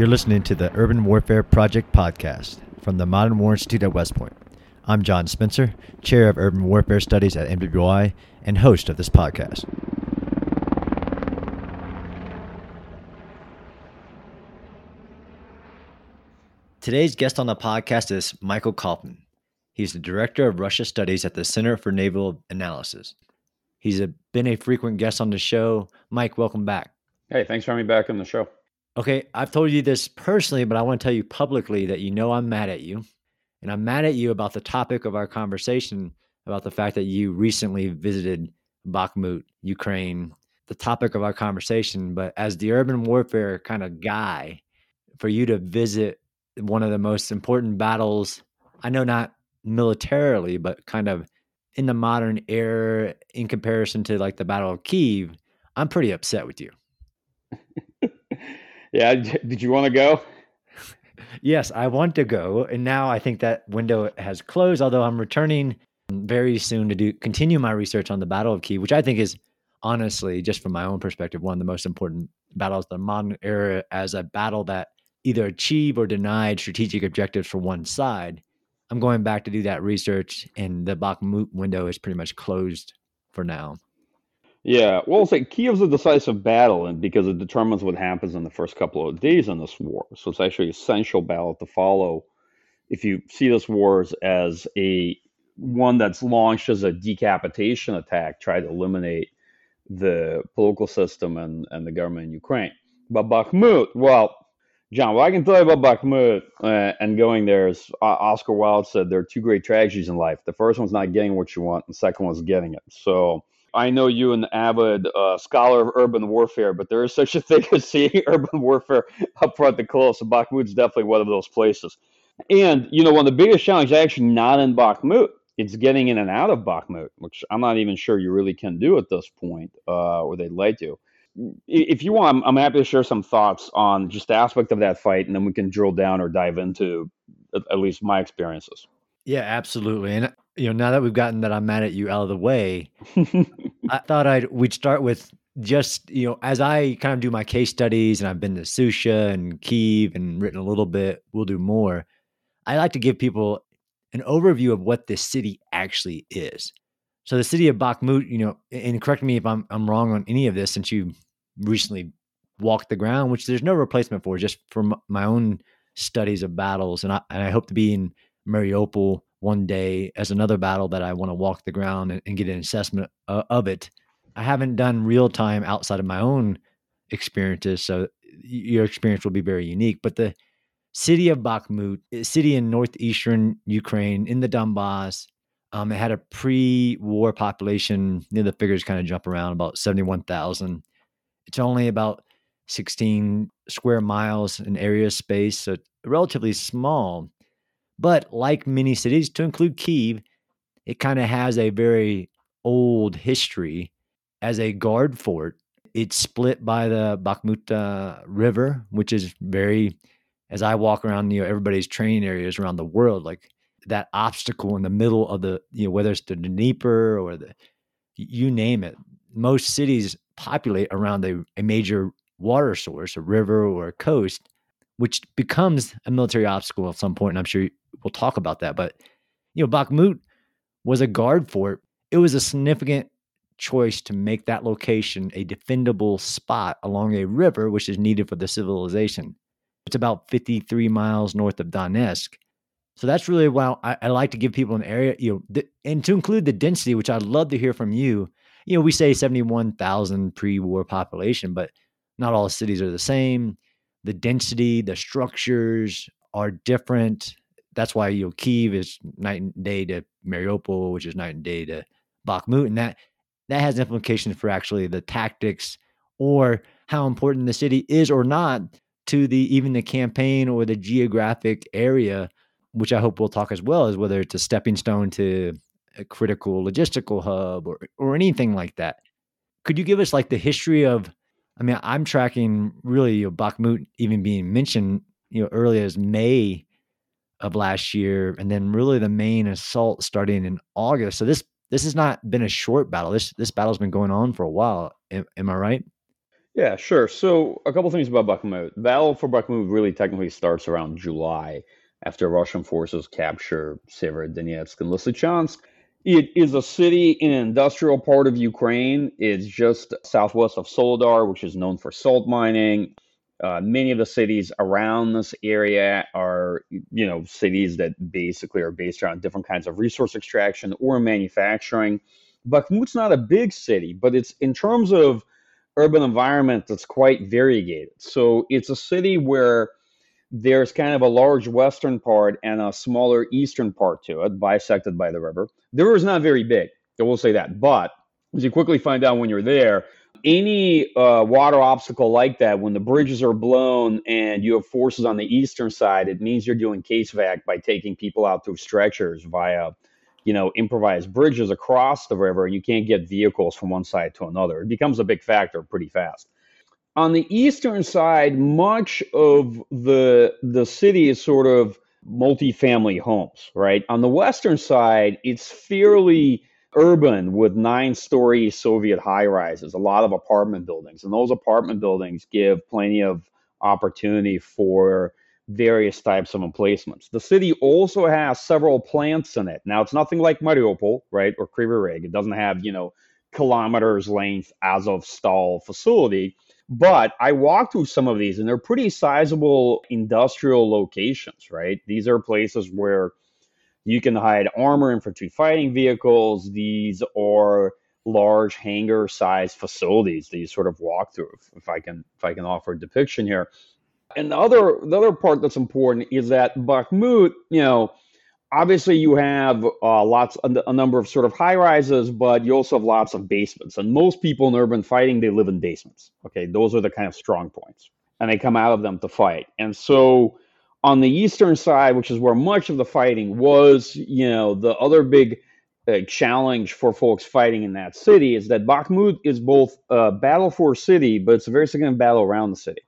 You're listening to the Urban Warfare Project podcast from the Modern War Institute at West Point. I'm John Spencer, Chair of Urban Warfare Studies at MWI and host of this podcast. Today's guest on the podcast is Michael Kofman. He's the Director of Russia Studies at the Center for Naval Analysis. He's a, been a frequent guest on the show. Mike, welcome back. Hey, thanks for having me back on the show. Okay, I've told you this personally, but I want to tell you publicly that you know I'm mad at you. And I'm mad at you about the topic of our conversation about the fact that you recently visited Bakhmut, Ukraine, the topic of our conversation. But as the urban warfare kind of guy, for you to visit one of the most important battles, I know not militarily, but kind of in the modern era in comparison to like the Battle of Kiev, I'm pretty upset with you. Yeah. Did you want to go? yes, I want to go. And now I think that window has closed, although I'm returning very soon to do continue my research on the Battle of Kiev, which I think is honestly, just from my own perspective, one of the most important battles of the modern era as a battle that either achieved or denied strategic objectives for one side. I'm going back to do that research, and the Bakhmut window is pretty much closed for now. Yeah, well, it's like Kiev's a decisive battle, and because it determines what happens in the first couple of days in this war. So it's actually essential battle to follow. If you see this war as a one that's launched as a decapitation attack, try to eliminate the political system and, and the government in Ukraine. But Bakhmut, well, John, what I can tell you about Bakhmut uh, and going there is uh, Oscar Wilde said there are two great tragedies in life. The first one's not getting what you want, and the second one's getting it. So I know you an avid uh, scholar of urban warfare, but there is such a thing as seeing urban warfare up front and close. And Bakhmut's definitely one of those places. And, you know, one of the biggest challenges actually not in Bakhmut. It's getting in and out of Bakhmut, which I'm not even sure you really can do at this point, uh, or they'd like to if you want, I'm, I'm, happy to share some thoughts on just the aspect of that fight, and then we can drill down or dive into at least my experiences. Yeah, absolutely. And you know, now that we've gotten that I'm mad at you out of the way, I thought I'd we'd start with just you know, as I kind of do my case studies, and I've been to Shusha and Kiev and written a little bit. We'll do more. I like to give people an overview of what this city actually is. So the city of Bakhmut, you know, and correct me if I'm I'm wrong on any of this, since you recently walked the ground, which there's no replacement for, just from my own studies of battles, and I and I hope to be in Mariupol one day as another battle that I want to walk the ground and, and get an assessment of, it. I haven't done real time outside of my own experiences, so your experience will be very unique. But the city of Bakhmut, city in northeastern Ukraine in the Donbass, um, it had a pre-war population. You know, the figures kind of jump around about seventy-one thousand. It's only about sixteen square miles in area space, so relatively small. But like many cities, to include Kiev, it kind of has a very old history as a guard fort. It's split by the Bakhmuta River, which is very, as I walk around, you know, everybody's training areas around the world, like that obstacle in the middle of the you know whether it's the Dnieper or the you name it. Most cities populate around a, a major water source, a river or a coast, which becomes a military obstacle at some point. And I'm sure we'll talk about that. But you know, Bakhmut was a guard fort. It was a significant choice to make that location a defendable spot along a river, which is needed for the civilization. It's about 53 miles north of Donetsk. So that's really why I, I, like to give people an area, you know, the, and to include the density, which I'd love to hear from you. You know, we say 71,000 pre war population, but not all cities are the same. The density, the structures are different. That's why, you know, Kiev is night and day to Mariupol, which is night and day to Bakhmut. And that, that has implications for actually the tactics or how important the city is or not to the even the campaign or the geographic area which I hope we'll talk as well, as whether it's a stepping stone to a critical logistical hub or or anything like that. Could you give us like the history of? I mean, I'm tracking really you know, Bakhmut even being mentioned, you know, early as May of last year, and then really the main assault starting in August. So this this has not been a short battle. This this battle's been going on for a while. Am, am I right? Yeah, sure. So a couple things about Bakhmut. Battle for Bakhmut really technically starts around July after Russian forces capture Severodonetsk and Lysychansk. It is a city in an industrial part of Ukraine. It's just southwest of Soledar, which is known for salt mining. Uh, many of the cities around this area are, you know, cities that basically are based around different kinds of resource extraction or manufacturing. Bakhmut's not a big city, but it's in terms of urban environment that's quite variegated. So it's a city where there's kind of a large western part and a smaller eastern part to it, bisected by the river. The river is not very big, I will say that. But as you quickly find out when you're there, any uh, water obstacle like that, when the bridges are blown and you have forces on the eastern side, it means you're doing case vac by taking people out through stretchers via, you know, improvised bridges across the river. and You can't get vehicles from one side to another. It becomes a big factor pretty fast. On the eastern side, much of the the city is sort of multifamily homes, right? On the western side, it's fairly urban with nine story Soviet high rises, a lot of apartment buildings. And those apartment buildings give plenty of opportunity for various types of emplacements. The city also has several plants in it. Now, it's nothing like Mariupol, right, or Kryvyi Rih. It doesn't have, you know, kilometers length as of Azovstal facility. But I walked through some of these and they're pretty sizable industrial locations, right? These are places where you can hide armor infantry fighting vehicles. These are large hangar sized facilities that you sort of walk through if, i can if i can offer a depiction here. And the other the other part that's important is that bakhmut you know obviously you have uh, lots a number of sort of high rises but you also have lots of basements. And most people in urban fighting they live in basements. Okay? Those are the kind of strong points. And they come out of them to fight. And so on the eastern side, which is where much of the fighting was, you know, the other big uh, challenge for folks fighting in that city is that Bakhmut is both a battle for a city, but it's a very significant battle around the city.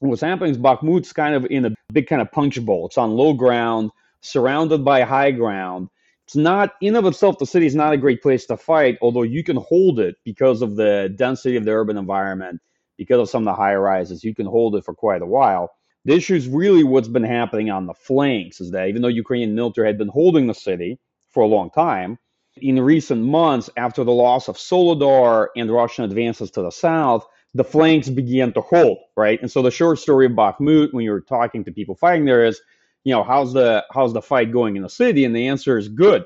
And what's happening is Bakhmut's kind of in a big kind of punch bowl. It's on low ground, surrounded by high ground. It's not in of itself the city is not a great place to fight, although you can hold it because of the density of the urban environment, because of some of the high rises. You can hold it for quite a while the issue is really what's been happening on the flanks is that even though Ukrainian military had been holding the city for a long time, in recent months, after the loss of Soledar and Russian advances to the south, the flanks began to hold, right? And so the short story of Bakhmut, when you're talking to people fighting there, is, you know, how's the how's the fight going in the city? And the answer is good.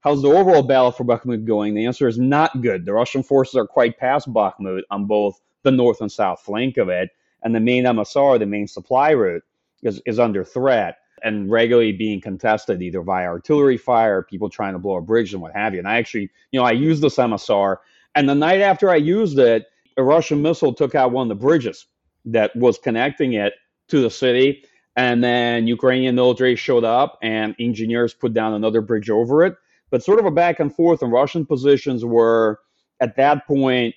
How's the overall battle for Bakhmut going? The answer is not good. The Russian forces are quite past Bakhmut on both the north and south flank of it and the main MSR, the main supply route, is, is under threat and regularly being contested either via artillery fire, people trying to blow a bridge and what have you. And I actually, you know, I used this MSR, and the night after I used it, a Russian missile took out one of the bridges that was connecting it to the city. And then Ukrainian military showed up and engineers put down another bridge over it. But sort of a back and forth, and Russian positions were at that point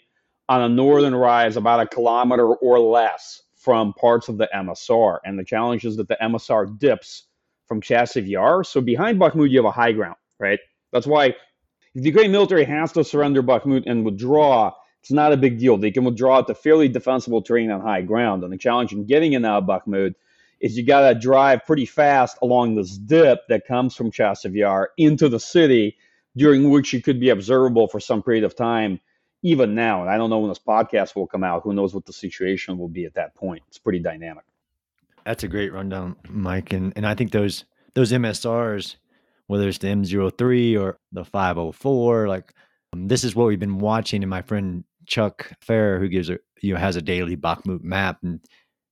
on a northern rise about a kilometer or less from parts of the MSR. And the challenge is that the MSR dips from Chasiv Yar. So behind Bakhmut, you have a high ground, right? That's why if the Ukrainian military has to surrender Bakhmut and withdraw, it's not a big deal. They can withdraw to fairly defensible terrain on high ground. And the challenge in getting in out of Bakhmut is you got to drive pretty fast along this dip that comes from Chasiv Yar into the city, during which you could be observable for some period of time even now, and I don't know when this podcast will come out. Who knows what the situation will be at that point? It's pretty dynamic. That's a great rundown, Mike, and and I think those those MSRs, whether it's the M03 or the 504, like um, this is what we've been watching. And my friend Chuck Pfarrer, who gives a you know has a daily Bakhmut map and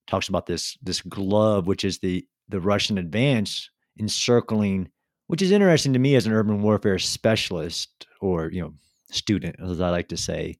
talks about this this glove, which is the the Russian advance encircling, which is interesting to me as an urban warfare specialist or you know student, as I like to say,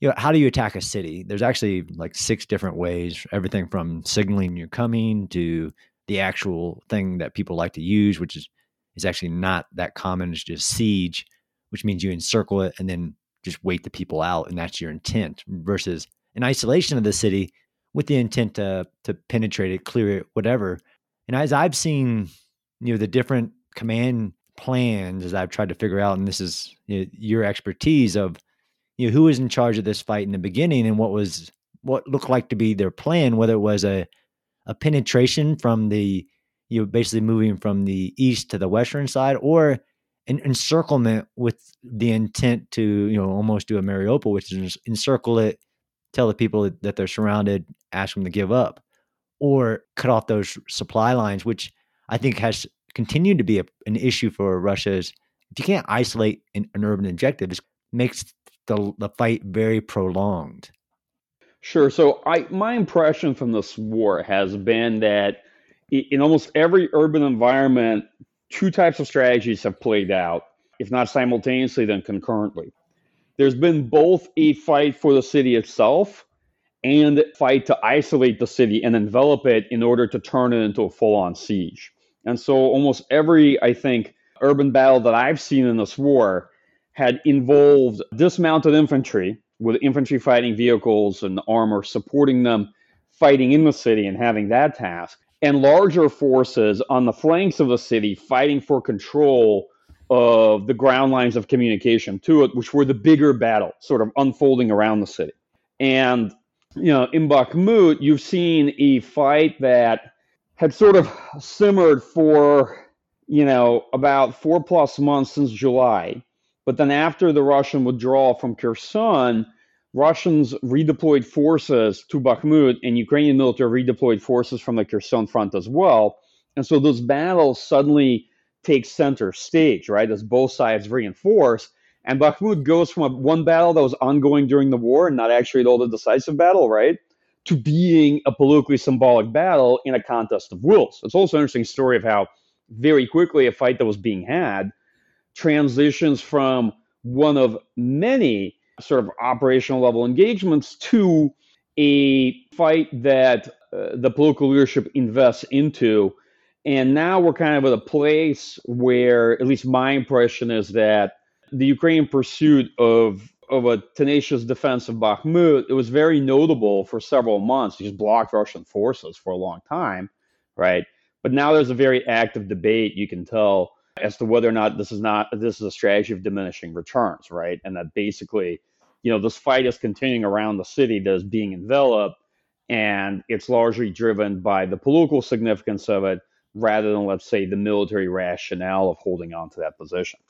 you know, how do you attack a city? There's actually like six different ways, everything from signaling you're coming to the actual thing that people like to use, which is is actually not that common. It's just siege, which means you encircle it and then just wait the people out, and that's your intent. Versus an isolation of the city with the intent to to penetrate it, clear it, whatever. And as I've seen, you know, the different command plans as I've tried to figure out, and this is you know, your expertise of you know who was in charge of this fight in the beginning and what was what looked like to be their plan, whether it was a a penetration from the you know basically moving from the east to the western side, or an encirclement with the intent to you know almost do a Mariupol, which is encircle it, tell the people that they're surrounded, ask them to give up, or cut off those supply lines, which I think has continued to be a, an issue for Russia. Is if you can't isolate an, an urban objective, it makes the the fight very prolonged. Sure. So I my impression from this war has been that in almost every urban environment, two types of strategies have played out, if not simultaneously, then concurrently. There's been both a fight for the city itself and a fight to isolate the city and envelop it in order to turn it into a full-on siege. And so almost every, I think, urban battle that I've seen in this war had involved dismounted infantry with infantry fighting vehicles and armor supporting them fighting in the city and having that task, and larger forces on the flanks of the city fighting for control of the ground lines of communication to it, which were the bigger battle sort of unfolding around the city. And, you know, in Bakhmut, you've seen a fight that had sort of simmered for, you know, about four plus months since July but then after the Russian withdrawal from Kherson, Russians redeployed forces to Bakhmut, and Ukrainian military redeployed forces from the Kherson front as well. And so those battles suddenly take center stage, right? As both sides reinforce. And Bakhmut goes from a, one battle that was ongoing during the war and not actually at all the decisive battle, right? To being a politically symbolic battle in a contest of wills. It's also an interesting story of how very quickly a fight that was being had transitions from one of many sort of operational level engagements to a fight that uh, the political leadership invests into. And now we're kind of at a place where, at least my impression is that the Ukrainian pursuit of of a tenacious defense of Bakhmut, it was very notable for several months. It just blocked Russian forces for a long time, right? But now there's a very active debate, you can tell, as to whether or not this is not this is a strategy of diminishing returns, right? And that basically, you know, this fight is continuing around the city that is being enveloped, and it's largely driven by the political significance of it rather than, let's say, the military rationale of holding on to that position.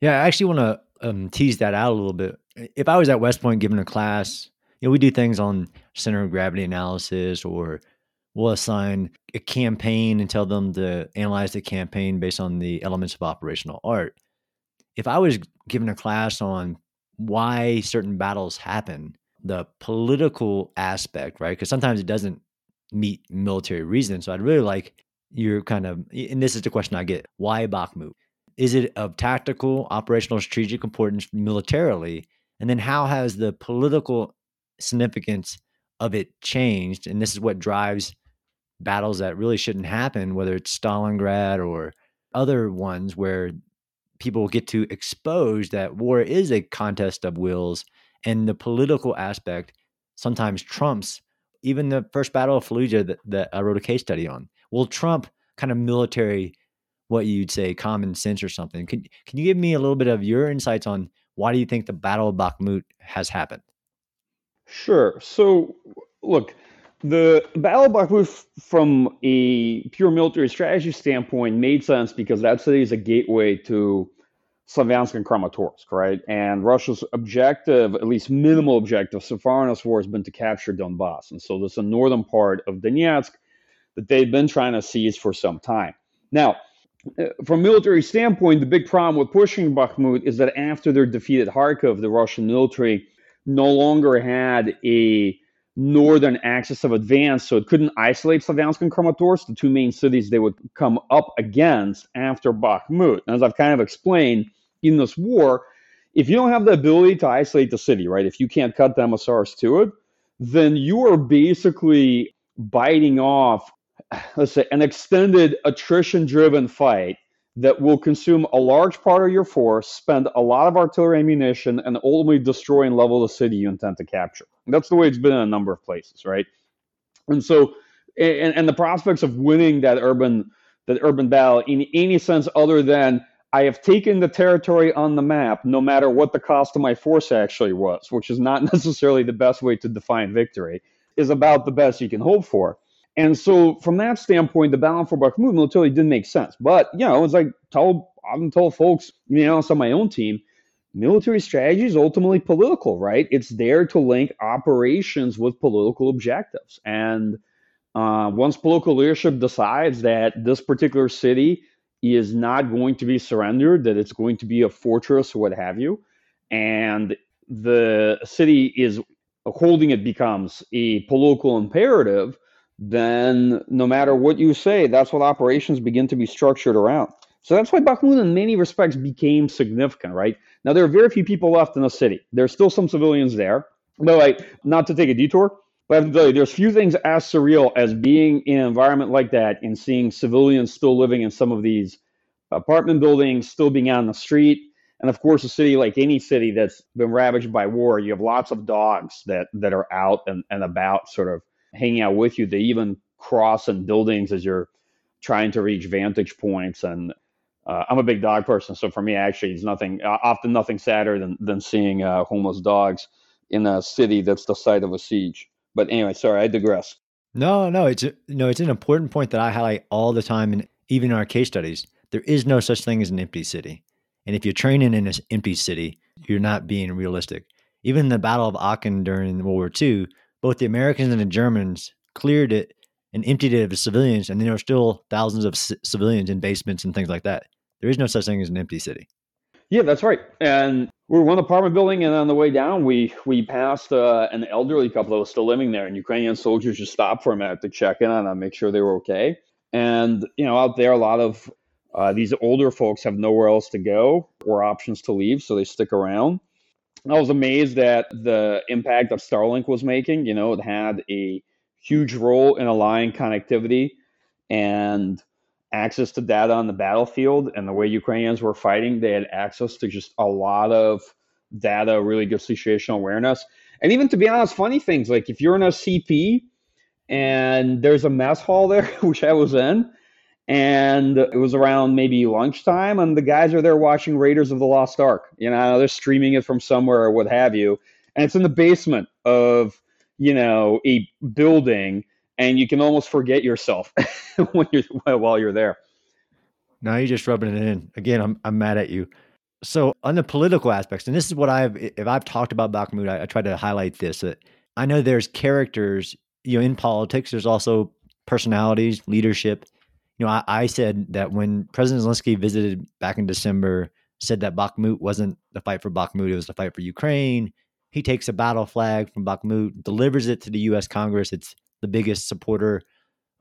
Yeah, I actually want to um, tease that out a little bit. If I was at West Point giving a class, you know, we do things on center of gravity analysis or we'll assign a campaign and tell them to analyze the campaign based on the elements of operational art. If I was given a class on why certain battles happen, the political aspect, right? Because sometimes it doesn't meet military reason. So I'd really like your kind of, and this is the question I get why Bakhmut? Is it of tactical, operational, strategic importance militarily? And then how has the political significance of it changed? And this is what drives battles that really shouldn't happen, whether it's Stalingrad or other ones where people get to expose that war is a contest of wills and the political aspect sometimes trumps even the first battle of Fallujah that, that I wrote a case study on will trump kind of military what you'd say common sense or something. Can can you give me a little bit of your insights on why do you think the Battle of Bakhmut has happened? Sure. So look, the Battle of Bakhmut, from a pure military strategy standpoint, made sense because that city is a gateway to Slavyansk and Kramatorsk, right? And Russia's objective, at least minimal objective, so far in this war, has been to capture Donbass. And so this is the northern part of Donetsk that they've been trying to seize for some time. Now, Uh, from a military standpoint, the big problem with pushing Bakhmut is that after their defeat at Kharkov, the Russian military no longer had a northern axis of advance, so it couldn't isolate Slavyansk and Kramatorsk, the two main cities they would come up against after Bakhmut. And As I've kind of explained in this war, if you don't have the ability to isolate the city, right, if you can't cut the MSRs to it, then you are basically biting off, let's say, an extended attrition driven fight that will consume a large part of your force, spend a lot of artillery ammunition, and ultimately destroy and level the city you intend to capture. That's the way it's been in a number of places, right? And so, and, and the prospects of winning that urban that urban battle in any sense other than I have taken the territory on the map, no matter what the cost of my force actually was, which is not necessarily the best way to define victory, is about the best you can hope for. And so, from that standpoint, the battle for Bakhmut militarily didn't make sense. But you know, it's like tell often tell folks, you know, on my own team, military strategy is ultimately political, right? It's there to link operations with political objectives. And uh, once political leadership decides that this particular city is not going to be surrendered, that it's going to be a fortress or what have you, and the city is holding it becomes a political imperative, then no matter what you say, that's what operations begin to be structured around. So that's why Bakhmut, in many respects, became significant, right? Now, there are very few people left in the city. There's still some civilians there. But, like, not to take a detour, but I have to tell you, there's few things as surreal as being in an environment like that and seeing civilians still living in some of these apartment buildings, still being out on the street. And of course, a city like any city that's been ravaged by war, you have lots of dogs that, that are out and, and about, sort of hanging out with you. They even cross in buildings as you're trying to reach vantage points. And uh, I'm a big dog person, so for me, actually, it's nothing uh, often nothing sadder than than seeing uh, homeless dogs in a city that's the site of a siege. But anyway, sorry, I digress. No, no, it's a, no, it's an important point that I highlight all the time, and even in our case studies. There is no such thing as an empty city, and if you're training in an empty city, you're not being realistic. Even the Battle of Aachen during World War II, both the Americans and the Germans cleared it and emptied it of civilians, and there were still thousands of c- civilians in basements and things like that. There is no such thing as an empty city. Yeah, that's right. And we were one apartment building, and on the way down, we we passed uh, an elderly couple that was still living there, and Ukrainian soldiers just stopped for a minute to check in on them, make sure they were okay. And you know, out there, a lot of uh, these older folks have nowhere else to go or options to leave, so they stick around. I was amazed at the impact that Starlink was making. You know, it had a huge role in allowing connectivity and access to data on the battlefield and the way Ukrainians were fighting, they had access to just a lot of data, really good situational awareness. And even to be honest, funny things like if you're in a CP and there's a mess hall there, which I was in, and it was around maybe lunchtime, and the guys are there watching Raiders of the Lost Ark. You know, they're streaming it from somewhere or what have you. And it's in the basement of, you know, a building and you can almost forget yourself when you're while you're there. Now you're just rubbing it in. Again, I'm I'm mad at you. So on the political aspects, and this is what I've if I've talked about Bakhmut, I, I try to highlight this that I know there's characters, you know, in politics. There's also personalities, leadership. You know, I, I said that when President Zelensky visited back in December, said that Bakhmut wasn't the fight for Bakhmut, it was the fight for Ukraine. He takes a battle flag from Bakhmut, delivers it to the U.S. Congress. It's the biggest supporter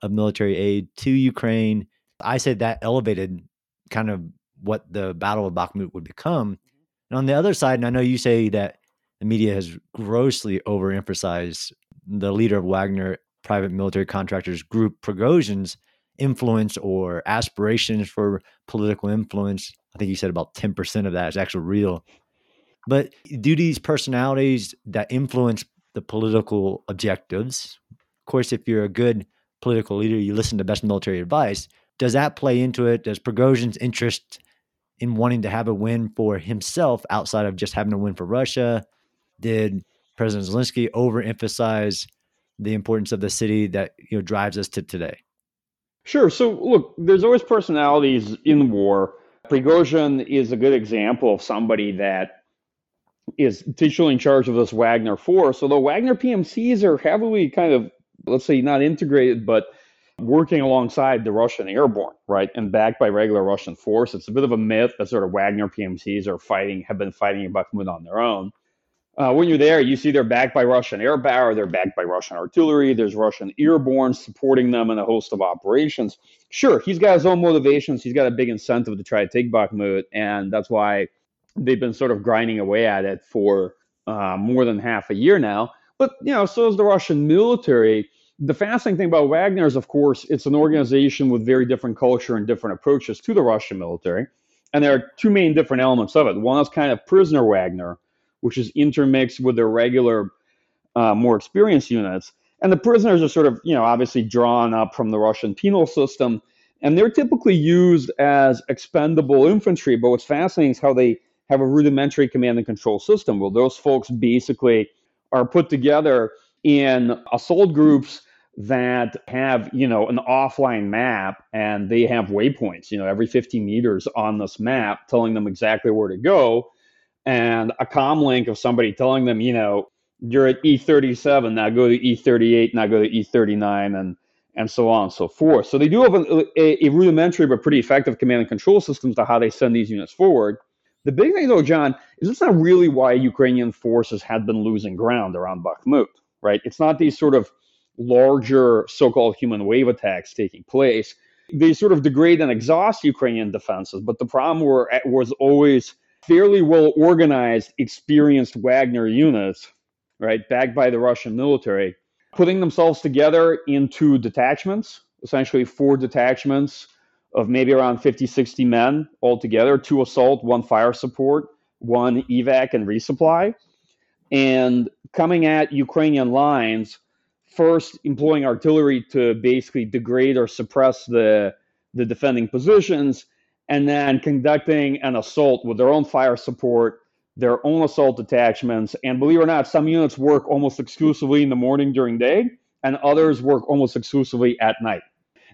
of military aid to Ukraine. I said that elevated kind of what the Battle of Bakhmut would become. And on the other side, and I know you say that the media has grossly overemphasized the leader of Wagner private military contractors group Prigozhin's influence or aspirations for political influence. I think you said about 10% of that is actually real. But do these personalities that influence the political objectives, of course, if you're a good political leader, you listen to best military advice. Does that play into it? Does Prigozhin's interest in wanting to have a win for himself outside of just having a win for Russia? Did President Zelensky overemphasize the importance of the city that you know drives us to today? Sure. So look, there's always personalities in war. Prigozhin is a good example of somebody that is titularly in charge of this Wagner force. Although Wagner PMCs are heavily kind of let's say not integrated, but working alongside the Russian airborne, right, and backed by regular Russian force. It's a bit of a myth that sort of Wagner PMCs are fighting, have been fighting in Bakhmut on their own. Uh, when you're there, you see they're backed by Russian air power, they're backed by Russian artillery, there's Russian airborne supporting them in a host of operations. Sure, he's got his own motivations, he's got a big incentive to try to take Bakhmut, and that's why they've been sort of grinding away at it for uh, more than half a year now. But you know, so is the Russian military. The fascinating thing about Wagner is, of course, it's an organization with very different culture and different approaches to the Russian military. And there are two main different elements of it. One is kind of prisoner Wagner, which is intermixed with their regular, uh, more experienced units. And the prisoners are sort of, you know, obviously drawn up from the Russian penal system. And they're typically used as expendable infantry. But what's fascinating is how they have a rudimentary command and control system. Well, those folks basically are put together in assault groups that have you know an offline map and they have waypoints you know every 50 meters on this map telling them exactly where to go and a com link of somebody telling them you know you're at e37 now go to e38 now go to e39 and and so on and so forth. So they do have a, a, a rudimentary but pretty effective command and control systems to how they send these units forward. The big thing though john is that's not really why ukrainian forces had been losing ground around bakhmut right? It's not these sort of larger so-called human wave attacks taking place. They sort of degrade and exhaust Ukrainian defenses, but the problem were, eh, was always fairly well organized, experienced Wagner units, right, backed by the Russian military, putting themselves together into detachments, essentially four detachments of maybe around 50, 60 men altogether, two assault, one fire support, one evac and resupply, and coming at Ukrainian lines first employing artillery to basically degrade or suppress the the defending positions, and then conducting an assault with their own fire support, their own assault detachments, and believe it or not, some units work almost exclusively in the morning during day, and others work almost exclusively at night.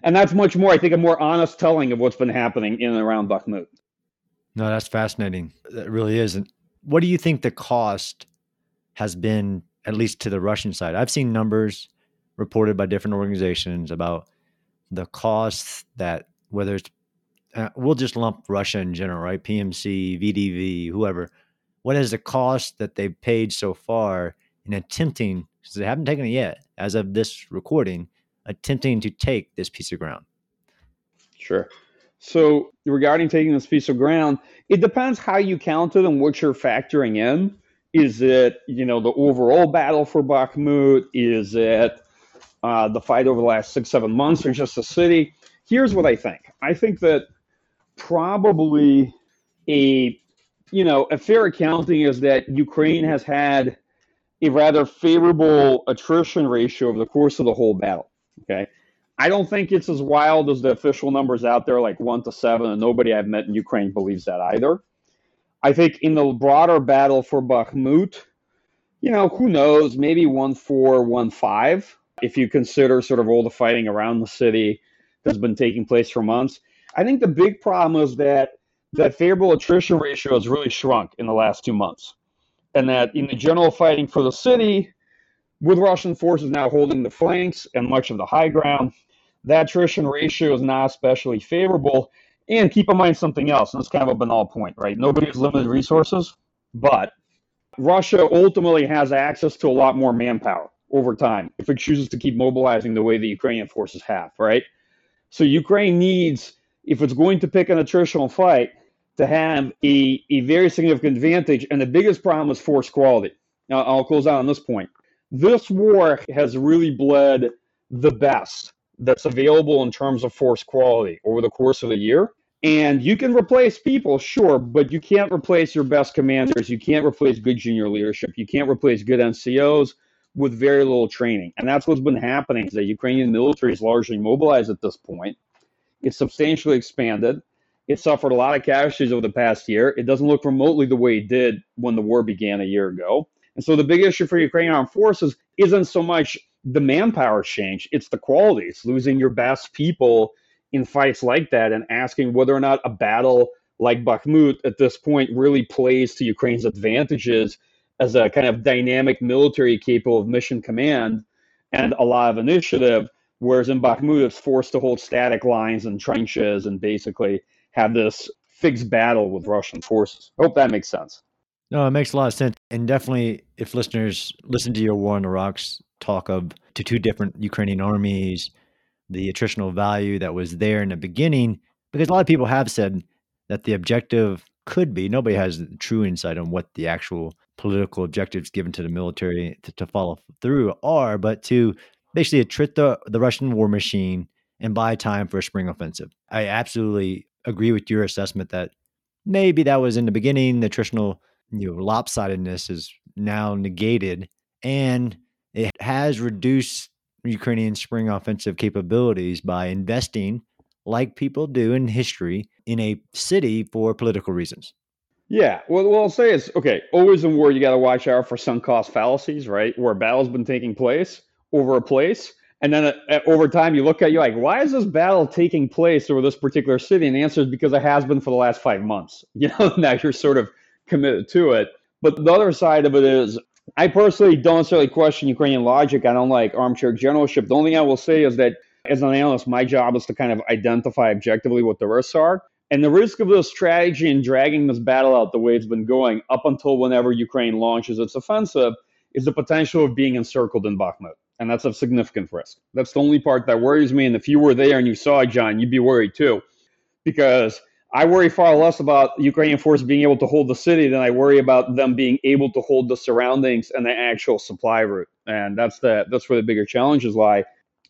And that's much more, I think, a more honest telling of what's been happening in and around Bakhmut. No, that's fascinating. That really is. And what do you think the cost has been, at least to the Russian side? I've seen numbers reported by different organizations about the costs that whether it's uh, we'll just lump Russia in general, right? PMC, VDV, whoever. What is the cost that they've paid so far in attempting, because they haven't taken it yet, as of this recording, attempting to take this piece of ground? Sure. So, regarding taking this piece of ground, it depends how you count it and what you're factoring in. Is it, you know, the overall battle for Bakhmut? Is it uh, the fight over the last six, seven months, or just the city. Here's what I think. I think that probably a you know a fair accounting is that Ukraine has had a rather favorable attrition ratio over the course of the whole battle. Okay. I don't think it's as wild as the official numbers out there, like one to seven, and nobody I've met in Ukraine believes that either. I think in the broader battle for Bakhmut, you know, who knows, maybe one four, one five if you consider sort of all the fighting around the city that's been taking place for months. I think the big problem is that that favorable attrition ratio has really shrunk in the last two months. And that in the general fighting for the city, with Russian forces now holding the flanks and much of the high ground, that attrition ratio is not especially favorable. And keep in mind something else, and it's kind of a banal point, right? Nobody has limited resources, but Russia ultimately has access to a lot more manpower over time if it chooses to keep mobilizing the way the Ukrainian forces have, right? So Ukraine needs, if it's going to pick an attritional fight, to have a, a very significant advantage. And the biggest problem is force quality. Now, I'll close out on this point. This war has really bled the best that's available in terms of force quality over the course of the year. And you can replace people, sure, but you can't replace your best commanders. You can't replace good junior leadership. You can't replace good NCOs with very little training. And that's what's been happening is the Ukrainian military is largely mobilized at this point. It's substantially expanded. It suffered a lot of casualties over the past year. It doesn't look remotely the way it did when the war began a year ago. And so the big issue for Ukrainian armed forces isn't so much the manpower change, it's the quality. It's losing your best people in fights like that and asking whether or not a battle like Bakhmut at this point really plays to Ukraine's advantages as a kind of dynamic military capable of mission command and a lot of initiative. Whereas in Bakhmut, it's forced to hold static lines and trenches and basically have this fixed battle with Russian forces. I hope that makes sense. No, it makes a lot of sense. And definitely, if listeners listen to your War on the Rocks talk of to two different Ukrainian armies, the attritional value that was there in the beginning, because a lot of people have said that the objective could be, nobody has true insight on what the actual political objectives given to the military to, to follow through are, but to basically attrit the, the Russian war machine and buy time for a spring offensive. I absolutely agree with your assessment that maybe that was in the beginning, the attritional you know, lopsidedness is now negated and it has reduced Ukrainian spring offensive capabilities by investing like people do in history, in a city for political reasons. Yeah, well, what I'll say is okay. Always in war, you got to watch out for sunk cost fallacies, right? Where a battle's been taking place over a place, and then uh, over time, you look at you like, why is this battle taking place over this particular city? And the answer is because it has been for the last five months. You know, now you're sort of committed to it. But the other side of it is, I personally don't necessarily question Ukrainian logic. I don't like armchair generalship. The only thing I will say is that as an analyst, my job is to kind of identify objectively what the risks are. And the risk of this strategy and dragging this battle out the way it's been going up until whenever Ukraine launches its offensive is the potential of being encircled in Bakhmut and that's a significant risk. That's the only part that worries me. And if you were there and you saw it, John, you'd be worried too, because I worry far less about Ukrainian forces being able to hold the city than I worry about them being able to hold the surroundings and the actual supply route. And that's the that's where the bigger challenges lie.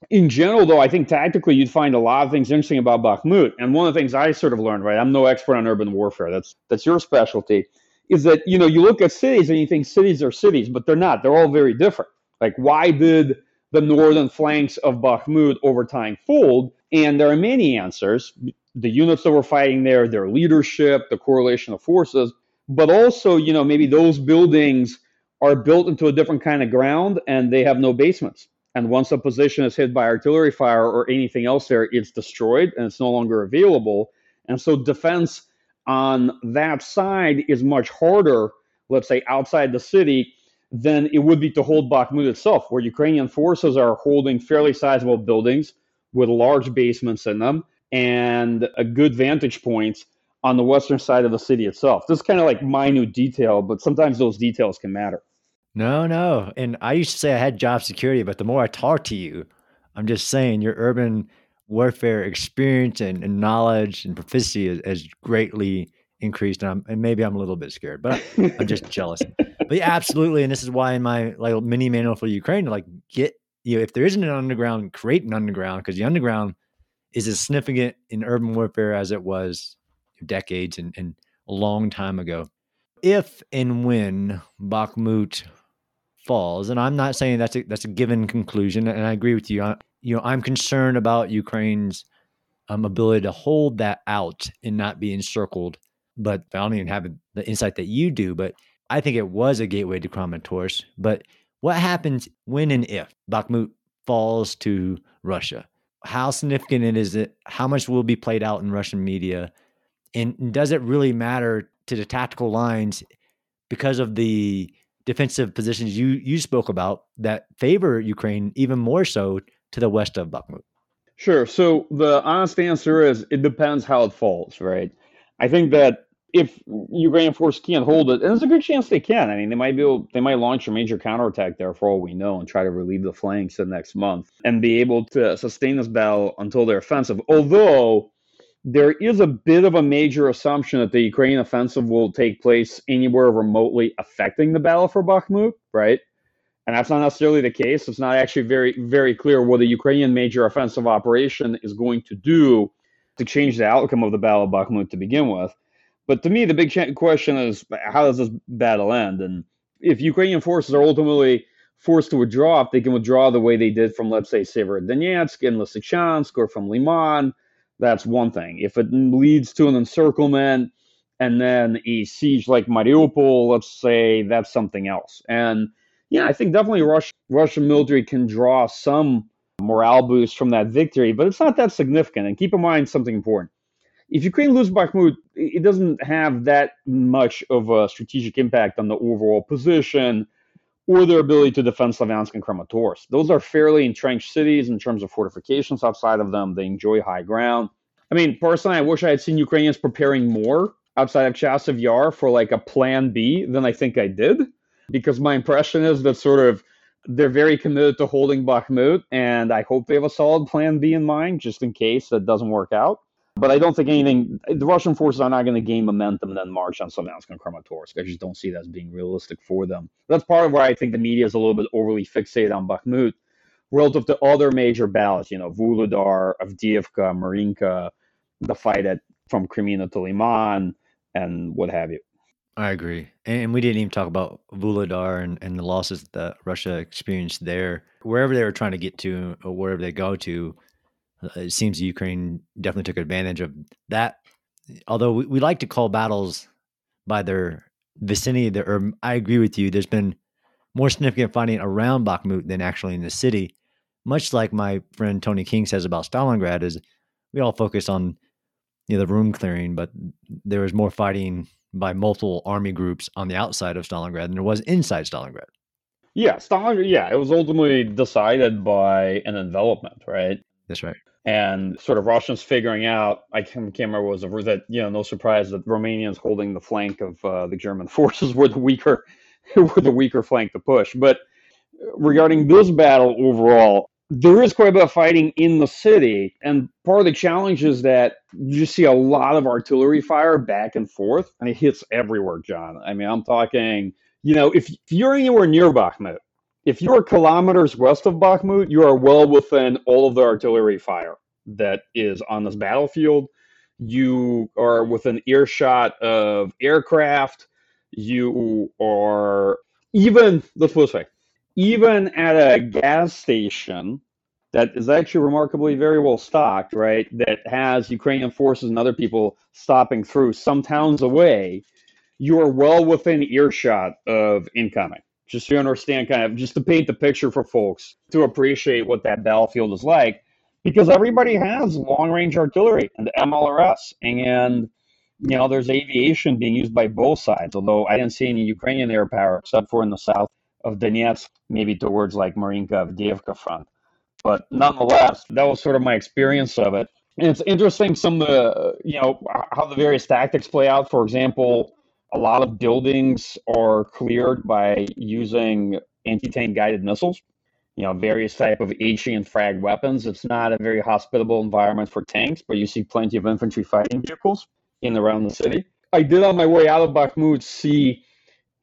In general, though, I think tactically you'd find a lot of things interesting about Bakhmut. And one of the things I sort of learned, right? I'm no expert on urban warfare. That's that's your specialty. Is that you know you look at cities and you think cities are cities, but they're not. They're all very different. Like, why did the northern flanks of Bakhmut over time fold? And there are many answers. The units that were fighting there, their leadership, the correlation of forces, but also, you know, maybe those buildings are built into a different kind of ground and they have no basements. And once a position is hit by artillery fire or anything else there, it's destroyed and it's no longer available. And so defense on that side is much harder, let's say outside the city, than it would be to hold Bakhmut itself, where Ukrainian forces are holding fairly sizable buildings with large basements in them and a good vantage points on the western side of the city itself. This is kind of like minute detail, but sometimes those details can matter. No, no. And I used to say I had job security, but the more I talk to you, I'm just saying your urban warfare experience and, and knowledge and proficiency has, has greatly increased. And, I'm, and maybe I'm a little bit scared, but I'm just jealous but yeah, absolutely. And this is why in my like mini manual for Ukraine, like get you know, if there isn't an underground, create an underground because the underground is as significant in urban warfare as it was decades and, and a long time ago. If and when Bakhmut falls, and I'm not saying that's a that's a given conclusion, and I agree with you. I, you know, I'm concerned about Ukraine's um, ability to hold that out and not be encircled. But I don't even have the insight that you do. But I think it was a gateway to Kramatorsk. But what happens when and if Bakhmut falls to Russia? How significant is it? How much will be played out in Russian media? And does it really matter to the tactical lines because of the defensive positions you you spoke about that favor Ukraine even more so to the west of Bakhmut? Sure. So the honest answer is it depends how it falls, right? I think that if Ukrainian force can't hold it, and there's a good chance they can. I mean, they might be able, they might launch a major counterattack there for all we know, and try to relieve the flanks the next month, and be able to sustain this battle until they're offensive. Although there is a bit of a major assumption that the Ukrainian offensive will take place anywhere remotely affecting the battle for Bakhmut, right? And that's not necessarily the case. It's not actually very, very clear what the Ukrainian major offensive operation is going to do to change the outcome of the Battle of Bakhmut to begin with. But to me, the big question is how does this battle end? And if Ukrainian forces are ultimately forced to withdraw, if they can withdraw the way they did from, let's say, Severodonetsk and Lysychansk or from Liman, that's one thing. If it leads to an encirclement and then a siege like Mariupol, let's say, that's something else. And yeah, I think definitely Russia, Russian military can draw some morale boost from that victory, but it's not that significant. And keep in mind something important if Ukraine loses Bakhmut, it doesn't have that much of a strategic impact on the overall position or their ability to defend Slavyansk and Kramatorsk. Those are fairly entrenched cities in terms of fortifications outside of them. They enjoy high ground. I mean, personally, I wish I had seen Ukrainians preparing more outside of Chasiv Yar for like a plan B than I think I did, because my impression is that sort of they're very committed to holding Bakhmut, and I hope they have a solid plan B in mind just in case that doesn't work out. But I don't think anything. The Russian forces are not going to gain momentum and then march on Slavyansk and Kramatorsk. I just don't see that as being realistic for them. That's part of why I think the media is a little bit overly fixated on Bakhmut relative to other major battles. You know, Vuhledar, Avdiivka, Marinka, the fight at from Kreminna to Liman, and what have you. I agree. And we didn't even talk about Vuhledar and, and the losses that Russia experienced there. Wherever they were trying to get to or wherever they go to, Uh, it seems Ukraine definitely took advantage of that. Although we, we like to call battles by their vicinity, or I agree with you. There's been more significant fighting around Bakhmut than actually in the city. Much like my friend Tony King says about Stalingrad, is we all focus on you know the room clearing, but there was more fighting by multiple army groups on the outside of Stalingrad than there was inside Stalingrad. Yeah, Stalingrad. Yeah, it was ultimately decided by an envelopment, right? That's right. And sort of Russians figuring out, I can't, can't remember was that you know no surprise that Romanians holding the flank of uh, the German forces were the weaker were the weaker flank to push. But regarding this battle overall, there is quite a bit of fighting in the city. And part of the challenge is that you see a lot of artillery fire back and forth, and it hits everywhere, John. I mean, I'm talking, you know, if, if you're anywhere near Bakhmut, if you're kilometers west of Bakhmut, you are well within all of the artillery fire that is on this battlefield. You are within earshot of aircraft you are even let's put this way, even at a gas station that is actually remarkably very well stocked, right? That has Ukrainian forces and other people stopping through some towns away, you are well within earshot of incoming. Just you understand, kind of, just to paint the picture for folks to appreciate what that battlefield is like, because everybody has long range artillery and MLRS. And you know, there's aviation being used by both sides, although I didn't see any Ukrainian air power except for in the south of Donetsk, maybe towards like Marinka Avdiivka front. But mm-hmm. nonetheless, that was sort of my experience of it. And it's interesting some of the, you know, how the various tactics play out. For example, a lot of buildings are cleared by using anti-tank guided missiles, you know, various type of HE and frag weapons. It's not a very hospitable environment for tanks, but you see plenty of infantry fighting vehicles in around the city. I did on my way out of Bakhmut see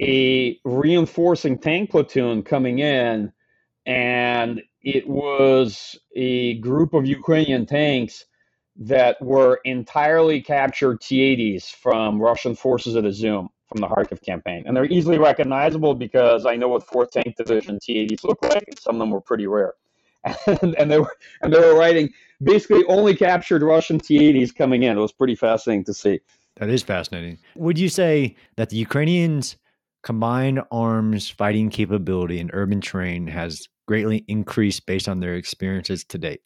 a reinforcing tank platoon coming in, and it was a group of Ukrainian tanks that were entirely captured T-80s from Russian forces at Izum from the Kharkiv campaign. And they're easily recognizable because I know what 4th Tank Division T-80s look like, and some of them were pretty rare. And, and they were and they were writing basically only captured Russian T-80s coming in. It was pretty fascinating to see. That is fascinating. Would you say that the Ukrainians' combined arms fighting capability in urban terrain has greatly increased based on their experiences to date?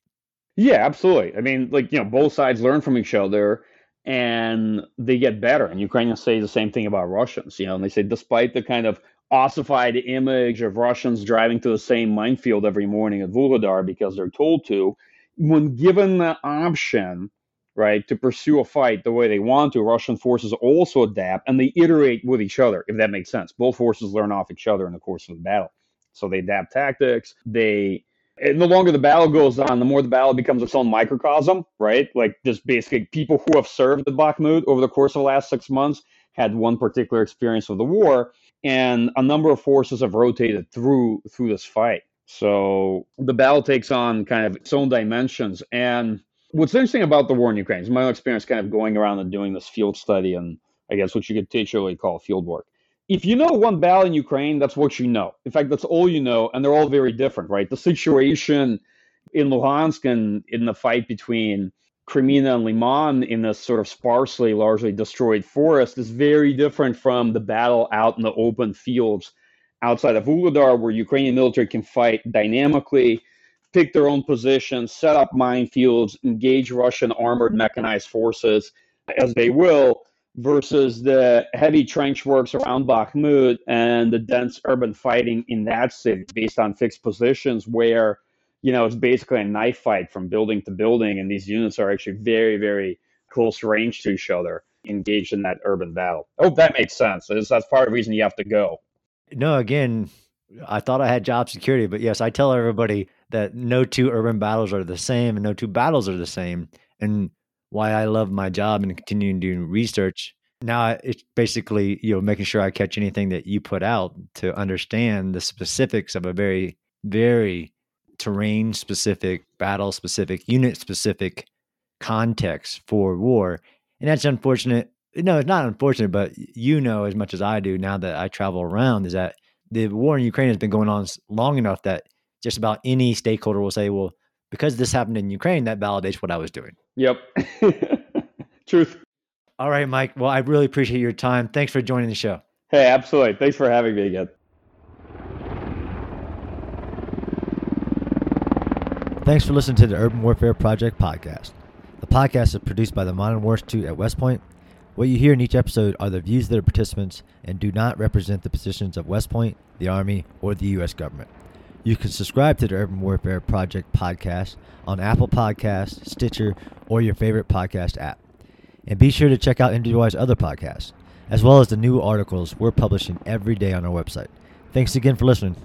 Yeah, absolutely. I mean, like, you know, both sides learn from each other and they get better. And Ukrainians say the same thing about Russians, you know, and they say despite the kind of ossified image of Russians driving to the same minefield every morning at Vuhledar because they're told to, when given the option, right, to pursue a fight the way they want to, Russian forces also adapt and they iterate with each other, if that makes sense. Both forces learn off each other in the course of the battle. So they adapt tactics. They and the longer the battle goes on, the more the battle becomes its own microcosm, right? Like just basically people who have served at Bakhmut over the course of the last six months had one particular experience of the war, and a number of forces have rotated through through this fight. So the battle takes on kind of its own dimensions. And what's interesting about the war in Ukraine is my own experience kind of going around and doing this field study and I guess what you could teacherly call field work. If you know one battle in Ukraine, that's what you know. In fact, that's all you know, and they're all very different, right? The situation in Luhansk and in the fight between Kreminna and Liman in this sort of sparsely, largely destroyed forest is very different from the battle out in the open fields outside of Vuhledar, where Ukrainian military can fight dynamically, pick their own positions, set up minefields, engage Russian armored mechanized forces as they will, versus the heavy trench works around Bakhmut and the dense urban fighting in that city based on fixed positions where, you know, it's basically a knife fight from building to building, and these units are actually very, very close range to each other engaged in that urban battle. Hope that makes sense. That's part of the reason you have to go. No, again, I thought I had job security, but yes, I tell everybody that no two urban battles are the same and no two battles are the same. And why I love my job and continuing doing research. Now it's basically, you know, making sure I catch anything that you put out to understand the specifics of a very, very terrain specific, battle specific, unit specific context for war. And that's unfortunate no, it's not unfortunate, but you know as much as I do now that I travel around is that the war in Ukraine has been going on long enough that just about any stakeholder will say, well, because this happened in Ukraine, that validates what I was doing. Yep. Truth. All right, Mike. Well, I really appreciate your time. Thanks for joining the show. Hey, absolutely. Thanks for having me again. Thanks for listening to the Urban Warfare Project podcast. The podcast is produced by the Modern War Institute at West Point. What you hear in each episode are the views of the participants and do not represent the positions of West Point, the Army, or the U.S. government. You can subscribe to the Urban Warfare Project podcast on Apple Podcasts, Stitcher, or your favorite podcast app. And be sure to check out MWI's other podcasts, as well as the new articles we're publishing every day on our website. Thanks again for listening.